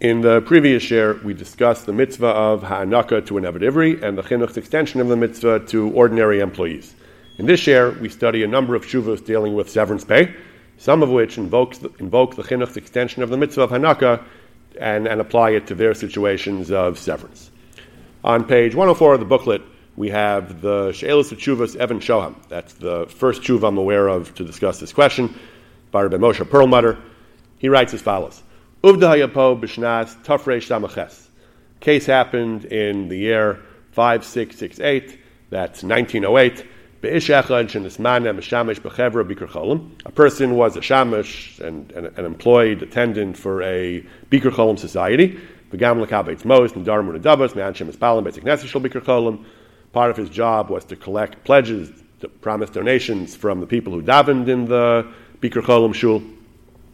In the previous year, we discussed the mitzvah of ha'anaka to an Eved Ivri and the chinuch's extension of the mitzvah to ordinary employees. In this year, we study a number of shuvos dealing with severance pay, some of which invokes invoke the chinuch's extension of the mitzvah of hanaka and, and apply it to their situations of severance. On page 104 of the booklet, we have the She'elis Chuvas Evan Shoham. That's the first shuv I'm aware of to discuss this question by Rabbi Moshe Perlmutter. He writes as follows. Uvda hayapo b'shnas tafresh samaches. Case happened in the year 5668, that's 1908. A person was a shamish and an employed attendant for a Bikur Cholim society. Part of his job was to collect pledges, to promise donations from the people who davened in the Bikur Cholim shul.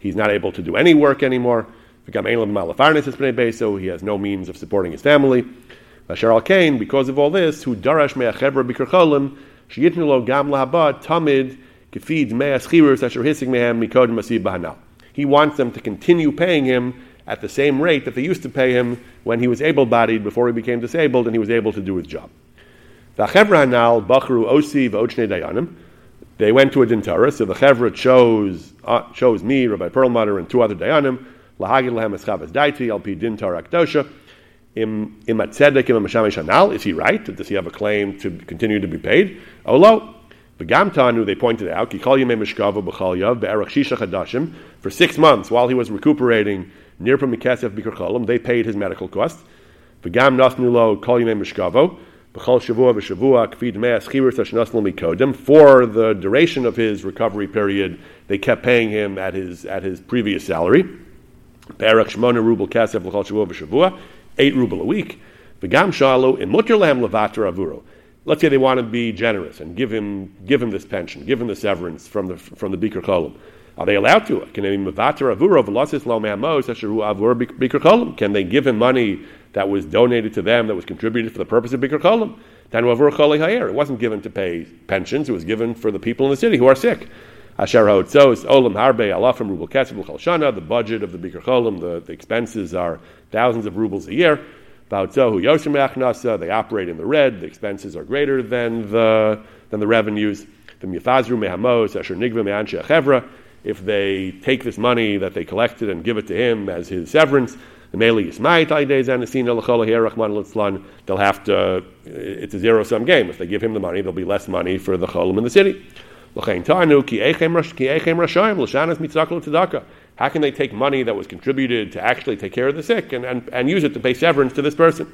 He's not able to do any work anymore. So he has no means of supporting his family. Asher Kain, because of all this, who darash me'achebra b'kercholim sheyitnu lo gam lahaba tamid kefid me'aschirus asher hisig mehem mikodem masib bahanal. He wants them to continue paying him at the same rate that they used to pay him when he was able-bodied before he became disabled and he was able to do his job. The chevra hanal bachru osi v'ochne dayanim. They went to a dintara, so the chevra chose uh, chose me, Rabbi Perlmutter, and two other dayanim. Lahagid lahem eschavas daiti al pi dintar akdosha. Im im im Is he right? Does he have a claim to continue to be paid? Olo. Begamtanu, they pointed out, for six months while he was recuperating near from Mikesef Bikurcholim, they paid his medical costs. Begam Nasnulo Kol Yimei Mishkavo, For the duration of his recovery period, they kept paying him at his at his previous salary. Eight ruble a week. In Avuro. Let's say they want to be generous and give him give him this pension, give him the severance from the from the Bikur Cholim. Are they allowed to? Can they Can they give him money that was donated to them, that was contributed for the purpose of Bikur Cholim? It wasn't given to pay pensions, it was given for the people in the city who are sick. The budget of the Bikur Cholim, the, the expenses are thousands of rubles a year. They operate in the red, the expenses are greater than the, than the revenues. The Mehamos, Asher Nigva Chevra, if they take this money that they collected and give it to him as his severance, they'll have to, it's a zero sum game. If they give him the money, there'll be less money for the cholim in the city. How can they take money that was contributed to actually take care of the sick and, and, and use it to pay severance to this person?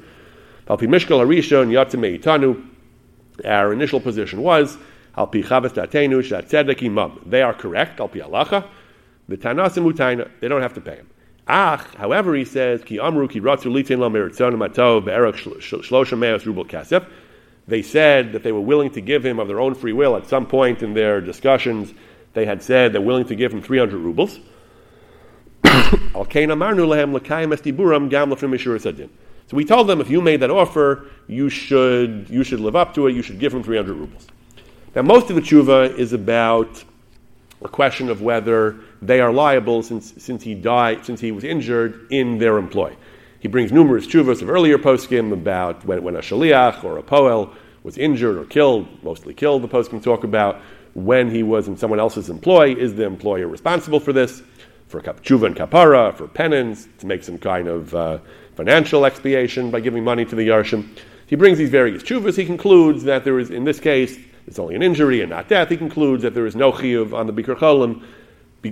Our initial position was. They are correct. They don't have to pay him. Ach, however, he says ki amru ki ratzu litin lo rubel kasef. They said that they were willing to give him of their own free will. At some point in their discussions, they had said they're willing to give him 300 rubles. So we told them if you made that offer, you should you should live up to it. You should give him 300 rubles. Now, most of the tshuva is about a question of whether they are liable since, since he died, since he was injured in their employ. He brings numerous tshuvas of earlier poskim about when, when a shaliach or a poel was injured or killed, mostly killed, the poskim talk about when he was in someone else's employ. Is the employer responsible for this? For tshuva and kapara, for penance, to make some kind of uh, financial expiation by giving money to the yarshim. He brings these various tshuvas. He concludes that there is, in this case, it's only an injury and not death, he concludes that there is no chiyuv on the Bikur Cholim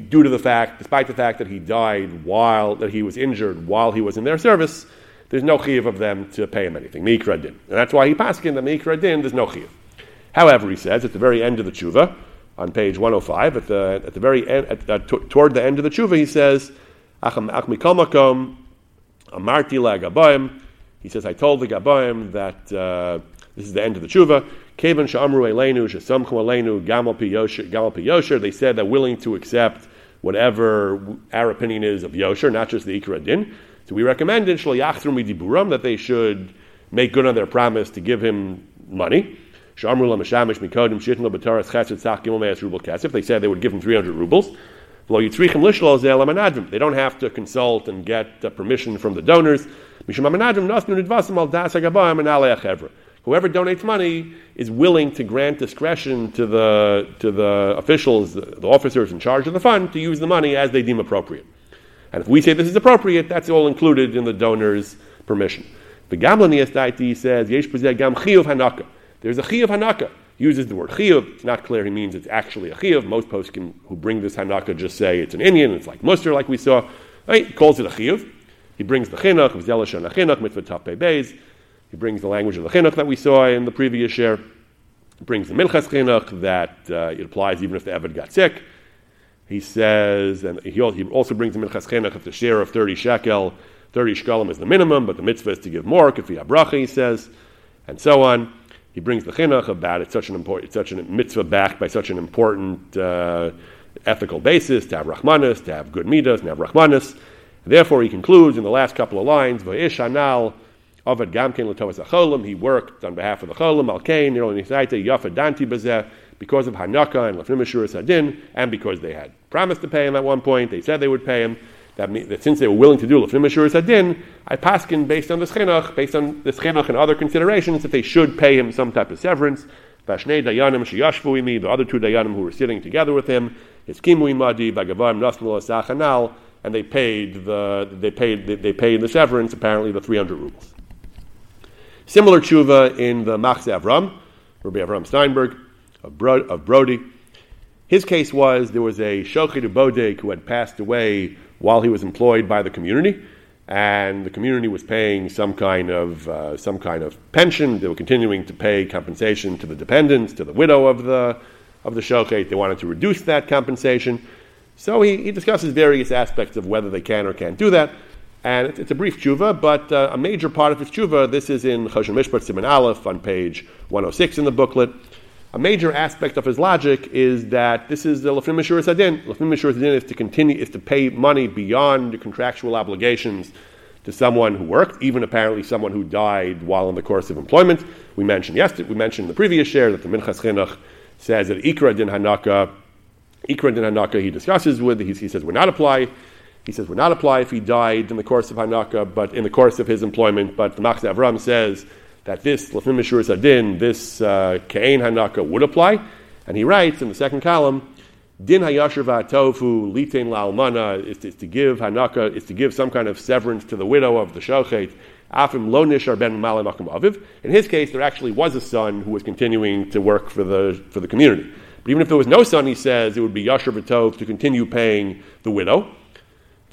due to the fact, despite the fact that he died while, that he was injured while he was in their service, there's no chiyuv of them to pay him anything. Mikra din. And that's why he paskin that Mikra din, there's no chiyuv. However, he says at the very end of the tshuva, on page 105, at the, at the very end, at, toward the end of the tshuva, he says, Amarti He says, I told the Gabayim that uh, this is the end of the tshuva. Kevan sha'amru elenu shesamchu elenu gamal. They said they're willing to accept whatever our opinion is of yosher, not just the ikra din. So we recommended that they should make good on their promise to give him money. They said they would give him 300 rubles. They don't have to consult and get uh, permission from the donors. Whoever donates money is willing to grant discretion to the, to the officials, the officers in charge of the fund, to use the money as they deem appropriate. And if we say this is appropriate, that's all included in the donor's permission. The Gamlanias Daiti says, Yesh Gam Chiyuv Hanaka. There's a Chiyuv Hanaka. Uses the word Chiyuv. It's not clear he means it's actually a Chiyuv. Most posts can, who bring this Hanaka just say it's an Indian, it's like Muster, like we saw. Right? He calls it a Chiyuv. He brings the Chinuch, Zelish and Chinuch, Mitzvah Tape Beis. He brings the language of the Chinuch that we saw in the previous year. He brings the Minchas Chinuch that uh, it applies even if the Evid got sick. He says, and he also brings the Minchas Chinuch if the share of 30 shekel 30 shkalim is the minimum, but the mitzvah is to give more, kafi abracha, he says, and so on. He brings the chinuch about it's such an important, such a mitzvah backed by such an important uh, ethical basis to have rachmanis, to have good midas, to have rachmanis. Therefore, he concludes in the last couple of lines, Va'ish anal avad gamken l'tovas acholim. He worked on behalf of the cholim, nirol nisaita, yafa danti bazeh, because of Hanaka and Lafnim Sadin, and because they had promised to pay him at one point, they said they would pay him that, means that since they were willing to do lefnim ashuras hadin, I paskin based on the chinuch, based on the chinuch and other considerations, that they should pay him some type of severance. Vashnei dayanim sheyashvu imi, the other two dayanim who were sitting together with him, his kimu imadi, bagavam nasmul asachanal, and they paid the they paid they paid the severance apparently the three hundred rubles. Similar tshuva in the Machze Avram, Rabbi Avram Steinberg of, Bro, of Brody. His case was there was a Shochet Bodek who had passed away while he was employed by the community, and the community was paying some kind of uh, some kind of pension. They were continuing to pay compensation to the dependents, to the widow of the of the shochet. They wanted to reduce that compensation. So he, he discusses various aspects of whether they can or can't do that. And it's, a brief tshuva, but uh, a major part of his tshuva, this is in Choshen Mishpat Simon Aleph on page 106 in the booklet a major aspect of his logic is that this is the lefnim mishur sadin. Lefnim mishur sadin is to continue is to pay money beyond the contractual obligations to someone who worked, even apparently someone who died while in the course of employment. We mentioned yesterday, we mentioned in the previous share that the Minchas Chinuch says that ikra din hanaka, ikra din hanaka he discusses with. He, he says would not apply. He says would not apply if he died in the course of hanaka, but in the course of his employment. But the Machzeh Avram says that this Lefnim Mishur Sadin, this uh, Kain Hanaka would apply. And he writes in the second column, Din Hayashir Tofu Litain La'almana is, is to give Hanaka, is to give some kind of severance to the widow of the Shochet. Afim Lo Nishar Ben Malam Aviv. In his case, there actually was a son who was continuing to work for the, for the community. But even if there was no son, he says it would be Yashar Tov to continue paying the widow.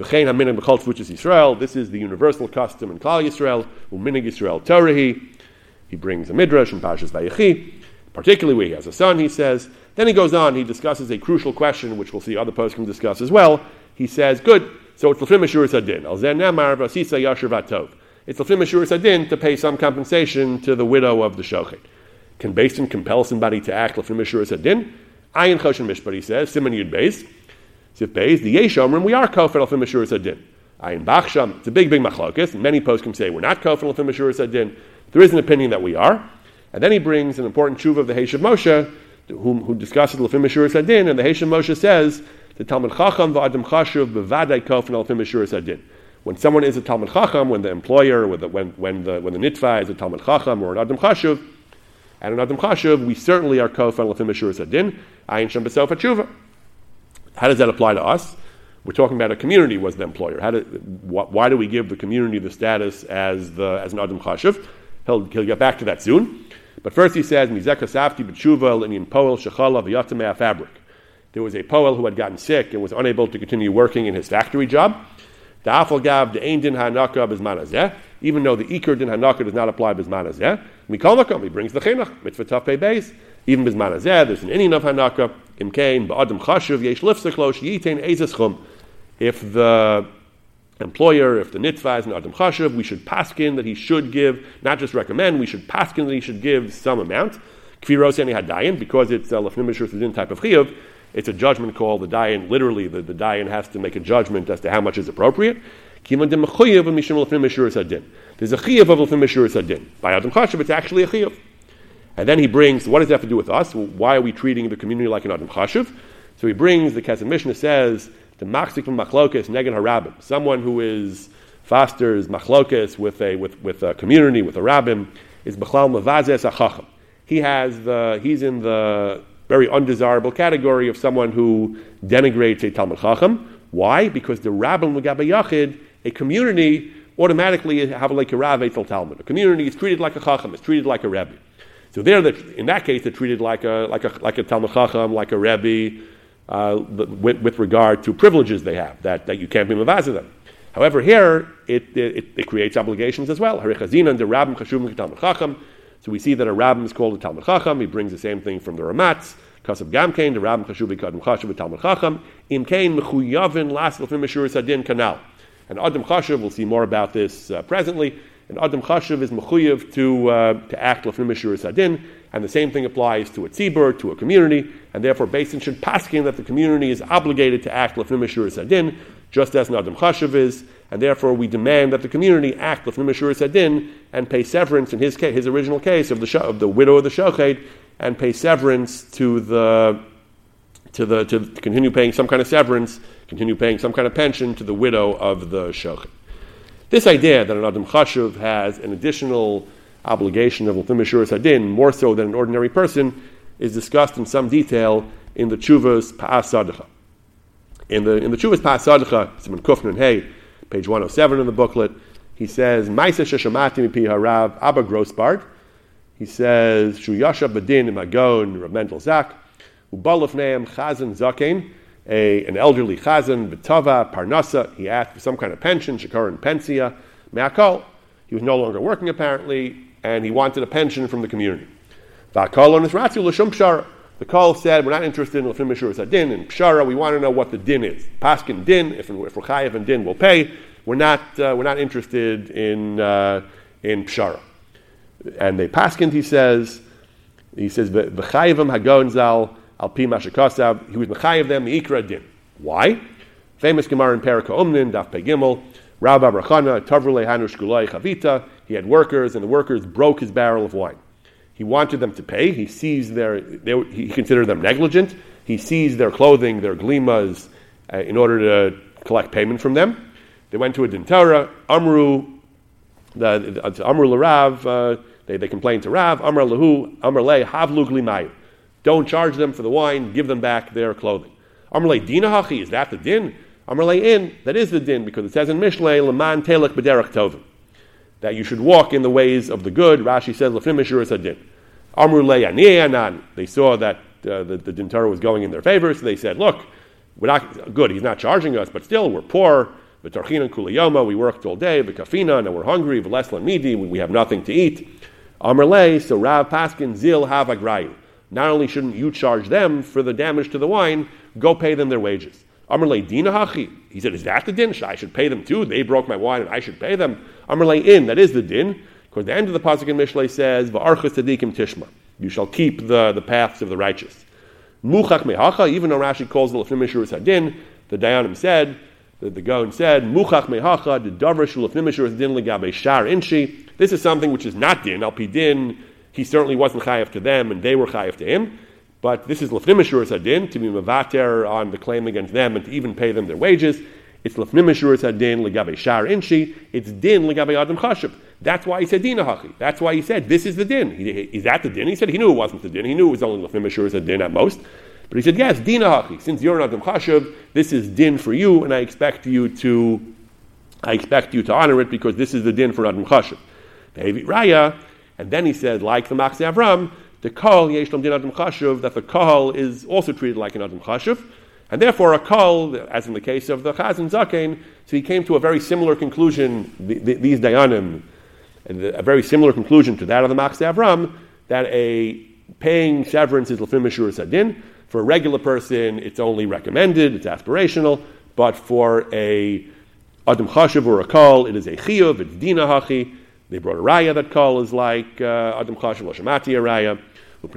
V'chein Yisrael. This is the universal custom in Klal Yisrael. U'minig Yisrael Torahi. He brings a midrash in Parshas Vayechi, particularly where he has a son. He says. Then he goes on. He discusses a crucial question, which we'll see other posts can discuss as well. He says, "Good. So it's l'fim ashur sadin. Al zen nemar v'asisa yashir vatov. It's l'fim ashur sadin to pay some compensation to the widow of the shochet. Can Basin compel somebody to act l'fim ashur sadin? Ayin choshen mishpat. He says, Simon yud beis. Sif the yeshomrim. We are kofet l'fim ashur sadin. Ayin bachsham. It's a big, big machlokes. Many can say we're not kofet l'fim ashur sadin. There is an opinion that we are. And then he brings an important tshuva of the Heshav Moshe, who, who discusses Lefim Meshur Sadin, and the Heshav Moshe says, the Talmud Chacham v'adam chashuv b'vadai kofen Lefim Meshur Sadin. When someone is a Talmud Chacham, when the employer, when the, when, when the, when the nitva is a Talmud Chacham or an Adam Chashuv, and an Adam Chashuv, we certainly are kofen Lefim Meshur Sadin, ayin shem b'sof tshuva. How does that apply to us? We're talking about a community was the employer. How do, wh- why do we give the community the status as, the, as an Adam Chashuv? He'll, he'll get back to that soon. But first he says, Mizeka Safti B'tshuva Linian Poel Shechala V'yatamea Fabric. There was a Poel who had gotten sick and was unable to continue working in his factory job. Da'afal Gav De'ain Din Hanaka B'zman Even though the Iker Din Hanaka does not apply B'zman Hazeh. Mikol Makom, he brings the Chinuch, Mitzvah Taf Beis. Even B'zman Hazeh, there's an Indian of Hanaka. If the employer, if the nitva is an adam chashuv, we should paskin that he should give, not just recommend, we should paskin that he should give some amount. Kviros any hadayin, because it's a lefnim type of chiyuv, it's a judgment call. The dayan, literally, the, the dayan has to make a judgment as to how much is appropriate. There's a chiyav of lefnim adin. By adam chashuv, it's actually a chiyav. And then he brings, what does that have to do with us? Why are we treating the community like an adam chashuv? So he brings, the Kesef Mishnah says, the machzik from machlokes Negan harabim, someone who is fosters machlokes with a with, with a community with a rabbim is b'chlal mavazes achacham. He has the he's in the very undesirable category of someone who denigrates a talmud chacham. Why? Because the rabbim yachid, a community automatically have like a talmud. A community is treated like a chacham. It's treated like a rebbe. So there, in that case, they're treated like a like a like a talmud chacham, like a rebbe uh, with, with, regard to privileges they have, that, that you can't be mavaz them. However, here it, it, it, creates obligations as well. So we see that a rabbin is called a Talmud Chacham. He brings the same thing from the Ramatz. Kasav Gamkein, the rabbin chashuv kadam chashuv Talmud Chacham. Im kain mechuyavin las lefim sadin kanal. And Adam Chashuv, we'll see more about this uh, presently. And Adam Chashuv is mechuyev to, uh, to act lefim sadin. And the same thing applies to a tzibur, to a community, and therefore Basin should paskin that the community is obligated to act lefnim sadin, just as an adam chashav is, and therefore we demand that the community act lefnim sadin and pay severance in his case, his original case of the of the widow of the shochet, and pay severance to the to the to continue paying some kind of severance, continue paying some kind of pension to the widow of the shochet. This idea that an adam chashuv has an additional obligation of L'fim Hadin, more so than an ordinary person, is discussed in some detail in the Chuvas Pa'as Sadacha. In the, in the Chuvas Pa'as Sadacha, Simon Kufnan Hey, page 107 in the booklet, he says, Maisa Harav Abba Grossbart. He says, Shu Yasha Badin Magon Rav Zak, Ubalaf Neam Chazan Zakein, a, an elderly chazan, betava, parnasa, he asked for some kind of pension, shakar and pensia, me'akol. He was no longer working apparently, and he wanted a pension from the community. The call said, we're not interested in Lefim Mishur Din and Pshara, we want to know what the din is. Paskin din, if, if we're Chayev and din, we'll pay. We're not, uh, we're not interested in, uh, in Pshara. And they Paskin, he says, he says, V'chayevim hagon zal al pi mashakasav, he was Mechayev them, the din. Why? Famous Gemara in Perika Umnin, Daf Pei Gimel, Rabbi Rachana, Tavrule Hanush Gulai Chavita, he had workers, and the workers broke his barrel of wine. He wanted them to pay. He seized their, they, he considered them negligent. He seized their clothing, their glimas, uh, in order to collect payment from them. They went to a dintara. Amru, the, the, Amru Larav, uh, they, they complained to Rav. Amr Lahu, Amr Le, Havlu Glimayu. Don't charge them for the wine, give them back their clothing. Amr Le, Dinahachi, is that the din? Amr Le, in, that is the din, because it says in Mishle, Laman Telek Bederach Tovim that you should walk in the ways of the good. Rashi says, Lefnim Adin. Amru anan. They saw that uh, the, the Dintara was going in their favor, so they said, look, we're not good, he's not charging us, but still, we're poor. V'tarchina kuliyoma, we worked all day. V'kafina, now we're hungry. V'leslan midi, we have nothing to eat. Amrle, so Rav Paskin zil have agrayu. Not only shouldn't you charge them for the damage to the wine, go pay them their wages. Amrle dina hachi. He said, is that the din? I should pay them too. They broke my wine and I should pay them. Amrle in, that is the din. Because the end of the pasuk in Mishlei says, "Va'archas tzadikim tishma." You shall keep the, the paths of the righteous. Muchach mehacha. Even though Rashi calls the lefnim hadin, the Dayanim said, the, the Gaon said, "Muchach mehacha the davar shul lefnim din legabe shar inshi." This is something which is not din. Al din, he certainly wasn't chayav to them, and they were chayav to him. But this is lefnim mishurus hadin to be mavater on the claim against them and to even pay them their wages. It's lefnim mishurus hadin legabe shar inshi. It's din legabe adam chashuv. That's why he said dina hachi. That's why he said this is the din. He, is that the din? He said he knew it wasn't the din. He knew it was only lefnim mishurus hadin at most. But he said yes, dina hachi. Since you're an adam chashuv, this is din for you, and I expect you to, I expect you to honor it because this is the din for adam chashuv. Raya, and then he said like the Machzeh Avram, the kol yeshlam din adam chashuv that the kol is also treated like an adam chashuv. And therefore, a kol, as in the case of the Chazan Zaken, so he came to a very similar conclusion, the, the, these Dayanim, and a very similar conclusion to that of the Machzeh Avram, that a paying severance is Lefim Mishur Sadin. For a regular person, it's only recommended, it's aspirational, but for a Adam Chashiv or a Kol, it is a Chiyuv, it's Dina Hachi. They brought a Raya that Kol is like uh, Adam Chashiv, Loshamati a Raya. From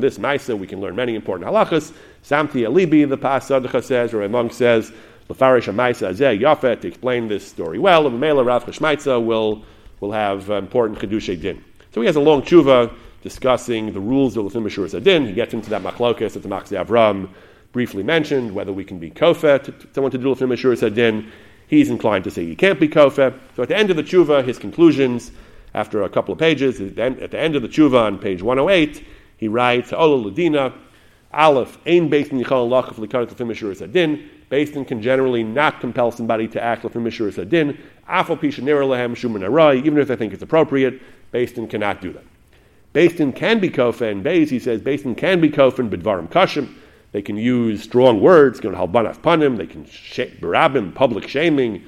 this Maisa, we can learn many important halachas. Samti Alibi, the Pas says, or a monk says, Lefarish Maisa Azeh Yafet, to explain this story well. And Mela Rav Chashmaitza will, will have uh, important Chedushay Din. So he has a long tshuva discussing the rules of Lefim Ashur Sadin. He gets into that machlokas that the Machzi Avram briefly mentioned, whether we can be kofet someone to do Lefim Ashur Sadin. He's inclined to say he can't be kofet. So at the end of the tshuva, his conclusions, after a couple of pages, at the end of the tshuva on page 108, he writes, Ola Ladina, Aleph, Ein Beis Nichal Lachaf Likarat Lefim Sadin. Basin can generally not compel somebody to act Lefim Ashur Sadin. Afal Pisha Lehem Shuman even if they think it's appropriate, Basin cannot do that. Basin can be kofa, and Beis, he says, Basin can be kofa and bidvarim kashim. They can use strong words, you know, halbanaf panim, they can barabim, public shaming.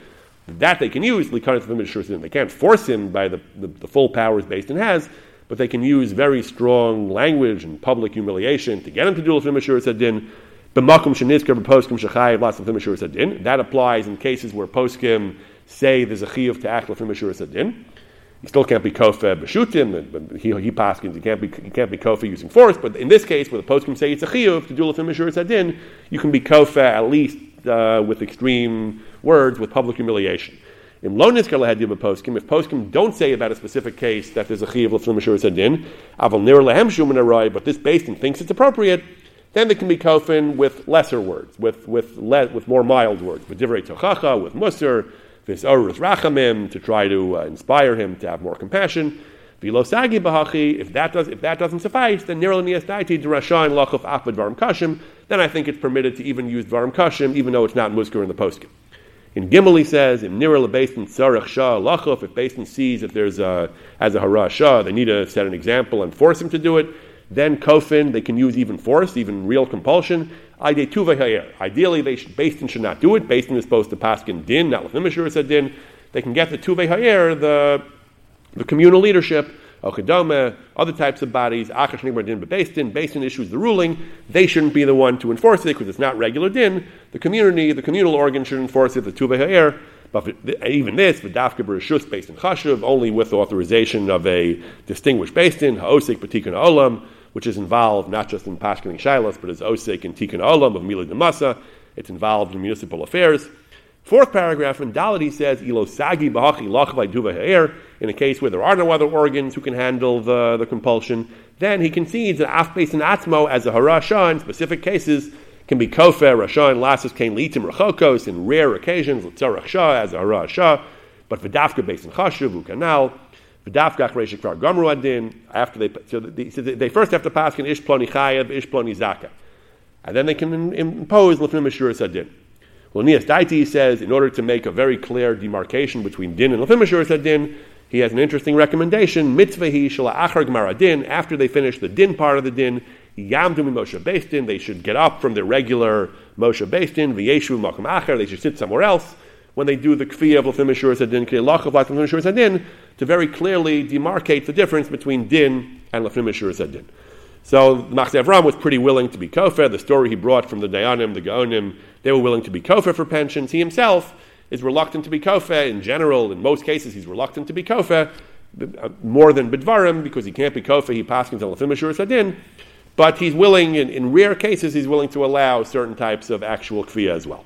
That they can use, they can't force him by the, the, the full powers Basin has, but they can use very strong language and public humiliation to get him to do Lefim Ashur Sadin. That applies in cases where poskim say there's a chiyuv to act Lefim Ashur Sadin. He still can't be kofa b'shutim, but he, he paskins, he can't be, he can't be kofa using force, but in this case, where the can say it's a chiyuv to do lefim sadin, you can be kofa at least uh, with extreme words, with public humiliation. In lo nizkar lahadiv poskim, if poskim don't say about a specific case that there's a chiyuv lefim sadin, aval nir lehem shuman but this basin thinks it's appropriate, then they can be kofin with lesser words, with with le- with more mild words, with divrei tochacha, with musar, this Orus Rachamim to try to uh, inspire him to have more compassion. Vilosagi Bahachi, if that does if that doesn't suffice, then Nirlanias Daiti to Rashain Lachov Apad Varam Kashim, then I think it's permitted to even use Varam Kashim, even though it's not Muskar in the poskim. In Gimel he says, in Nirla Basin Tzarech Shah Lachov, if Basin sees if there's a as a Hara Shah, they need to set an example and force him to do it. Then kofin, they can use even force, even real compulsion. Ideally, they should, Basin should not do it. Basin is supposed to pass in din, not with Nimashur said din. They can get the tuve ha'er, the, the communal leadership, Okadoma, other types of bodies, Akash Din but Basin, Basin issues the ruling, they shouldn't be the one to enforce it because it's not regular din. The community, the communal organ should enforce it, the tuve ha'er. But even this, the dafka b'rishus based in chashuv, only with authorization of a distinguished based in haosik b'tikun olam, which is involved not just in Pashkening Shilas, but is Osik and Tikkun Olam of Mila Demasa. It's involved in municipal affairs. Fourth paragraph in Dalit he says, Ilo Sagi Bahachi Lachvai Duva Ha'er, in a case where there are no other organs who can handle the, the compulsion, then he concedes that Afbase and Atmo as a Harasha in specific cases can be Kofer, Rasha, and Lassus Kain Litim Rachokos in rare occasions, Litzarach Shah as a Harasha, but Vidafka in Chashuv, Ukanal, V'dafkach reishik far gamru adin. After they so they, so they first have to pass an ish ploni chayav, ish ploni zaka, and then they can impose lefnim ashuras adin. Well, Daiti says in order to make a very clear demarcation between din and lefnim ashuras adin, he has an interesting recommendation. Mitzvah hi shala achar gemara din. After they finish the din part of the din, yamdu Moshe based din. They should get up from their regular Moshe based din. V'yeshu makam achar. They should sit somewhere else when they do the kfiyah of Lefim Ashuras Adin, Kilach of Lefim Ashuras Adin, to very clearly demarcate the difference between Din and Lefim Ashuras Adin. So Machzeh Avram was pretty willing to be kofer. The story he brought from the Dayanim, the Gaonim, they were willing to be kofer for pensions. He himself is reluctant to be kofer. In general, in most cases, he's reluctant to be kofer uh, more than Bidvarim because he can't be kofer. He passes on Lefim Ashuras Adin. But he's willing, in, in rare cases, he's willing to allow certain types of actual kfiyah as well.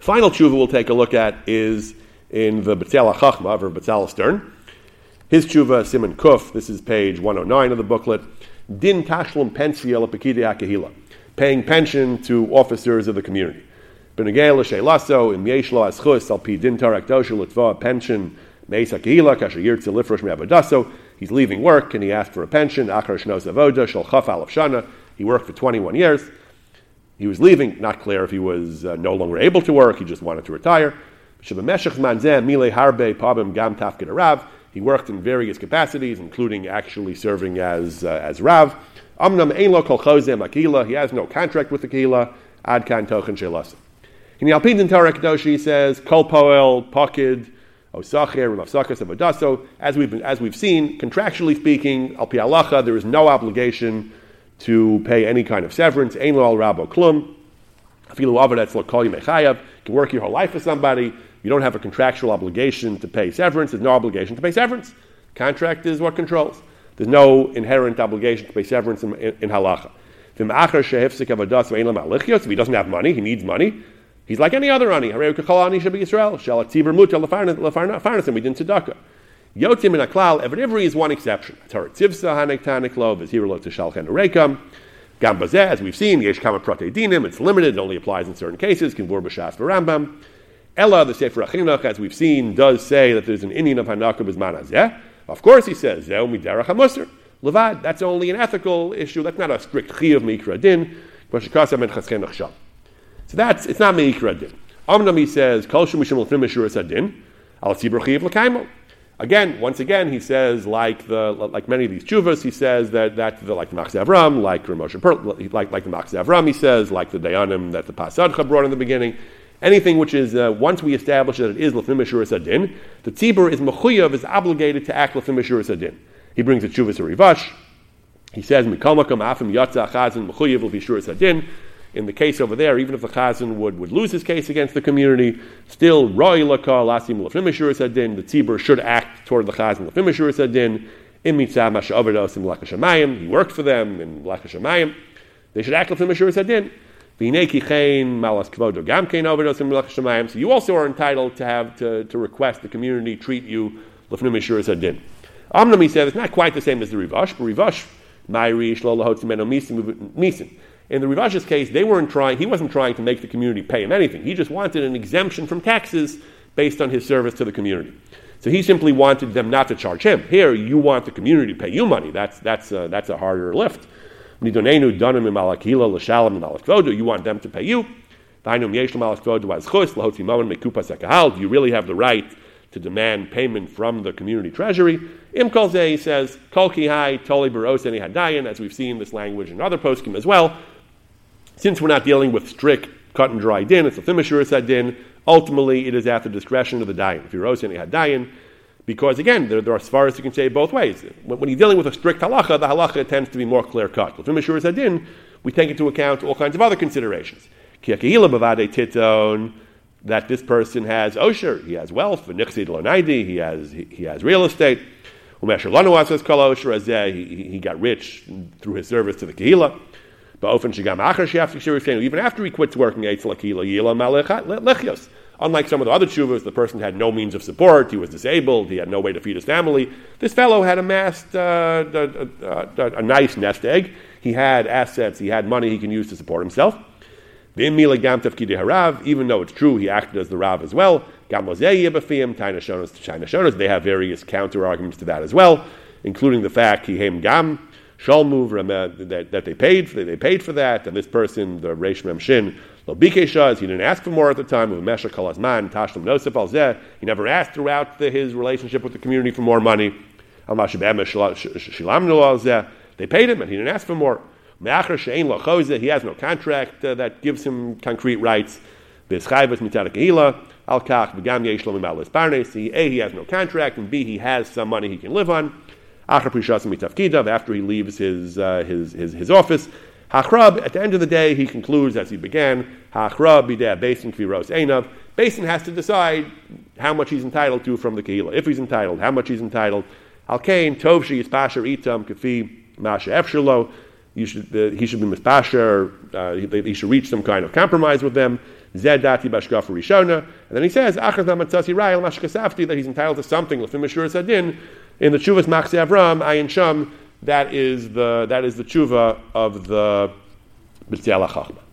Final tshuva we'll take a look at is in the Betzalel Chachma, or Betzalel Stern. His tshuva, Simon Kuf, this is page 109 of the booklet. Din tashlum pensia lepekidei akehila, paying pension to officers of the community. Benegay l'she'laso im yesh lo aschus al pi din tarak dosha l'tva pension meis akehila kasher yirtze lifrosh me'avodaso. He's leaving work and he asked for a pension. Achar shnos avoda shel chaf shana. He worked for 21 years. He was leaving, not clear if he was uh, no longer able to work, he just wanted to retire. He worked in various capacities, including actually serving as, uh, as Rav. He has no contract with the Kehila. Ad kan tochen shelasa. In the Alpin Torah Kedoshi says, Kol poel, pakid, osacher, mafsakas, avodaso. As we've, as we've seen, contractually speaking, al pi there is no obligation to pay any kind of severance. Ein lo al rabo klum. Afilu avadatz lo kol You can work your whole life for somebody. You don't have a contractual obligation to pay severance. There's no obligation to pay severance. Contract is what controls. There's no inherent obligation to pay severance in, in, in halacha. If he doesn't have money, he needs money. He's like any other ani. Harei. We didn't tzedakah. Yotim in aklal. Every is one exception. Torah tivsa hanek tanik lov hero to shalchen rekam. Gambazeh, as we've seen, yesh kama prote dinim. It's limited. It only applies in certain cases. Kinvur b'shas v'rambam. Ella, the Sefer Achinuch, as we've seen, does say that there's an Indian of Bizman Azeh. Of course, he says, Zeh miderach hamusr. Levad, that's only an ethical issue. That's not a strict chiyuv mikra din. So that's, it's not mikra din. Amnam, he says, Kol mishur sadin. Al tzibur l'kaimo. Again, once again, he says, like the like many of these chuvas, he says that that the, like the Machzeh Avram, like Ramosha like like the Machzeh Avram, he says, like the Dayanim that the Pasadcha brought in the beginning. Anything which is uh, once we establish that it is lefnim adin, the tzibur is mechuyav is obligated to act lefnim adin. He brings a chuvas rivash. He says mikamakam afim yatza chazan mechuyav l'fishuras adin. In the case over there, even if the chazan would, would lose his case against the community, still roy laka lasim lefnim adin. The tzibur should act toward the chazan lefnim adin. In mitzvah mashavados lakashamayim, he worked for them in lakashamayim. They should act lefnim adin. So you also are entitled to have to, to request the community treat you adin. Amnami said it's not quite the same as the Rivash, but Rivash. In the Rivash's case, they weren't trying. He wasn't trying to make the community pay him anything. He just wanted an exemption from taxes based on his service to the community. So he simply wanted them not to charge him. Here, you want the community to pay you money. That's that's that's a harder lift. You want them to pay you. Do you really have the right to demand payment from the community treasury? Im he says, as we've seen this language in other poskim as well. Since we're not dealing with strict cut and dry din, it's a thimashur din. Ultimately, it is at the discretion of the dayan. If you're any had dayan, because again, there, there are svaras you can say both ways. When, when, you're dealing with a strict halacha, the halacha tends to be more clear cut. With Mishur Zadin, we take into account all kinds of other considerations. That this person has osher, he has wealth, he has, he, he has real estate. He, he got rich through his service to the Kehillah. Even after he quits working, Unlike some of the other chuvas, the person had no means of support, he was disabled, he had no way to feed his family. This fellow had amassed uh, a, a, a, nice nest egg. He had assets, he had money he can use to support himself. Even though it's true, he acted as the Rav as well. They have various counter arguments to that as well, including the fact he came gam shalmu that, that they paid for, they paid for that, and this person, the Reish Mem Shin, Lo Bikeshaz, he didn't ask for more at the time, of Mesha Kalazman, Tashlim Nosef Al Zeh, he never asked throughout the, his relationship with the community for more money. They paid him and he didn't ask for more. He has no contract uh, that gives him concrete rights. A, he has no contract, and B, he has some money he can live on after he leaves his, uh, his, his, his office. Hachrab, at the end of the day, he concludes as he began, Hachrab bideh basin kviros einav. Basin has to decide how much he's entitled to from the kehila. If he's entitled, how much he's entitled. Al tovshi tov she pasher itam kafi masha efshalo. He should be mispasher. Uh, he, he, should reach some kind of compromise with them. Zed dati rishona. And then he says, achaz namatzasi rayel mashkasafti, that he's entitled to something. Lefim sadin in the Chuvas Machse Avram, Ayin Sham, that is the that is the tshuva of the B'tziala Chachma.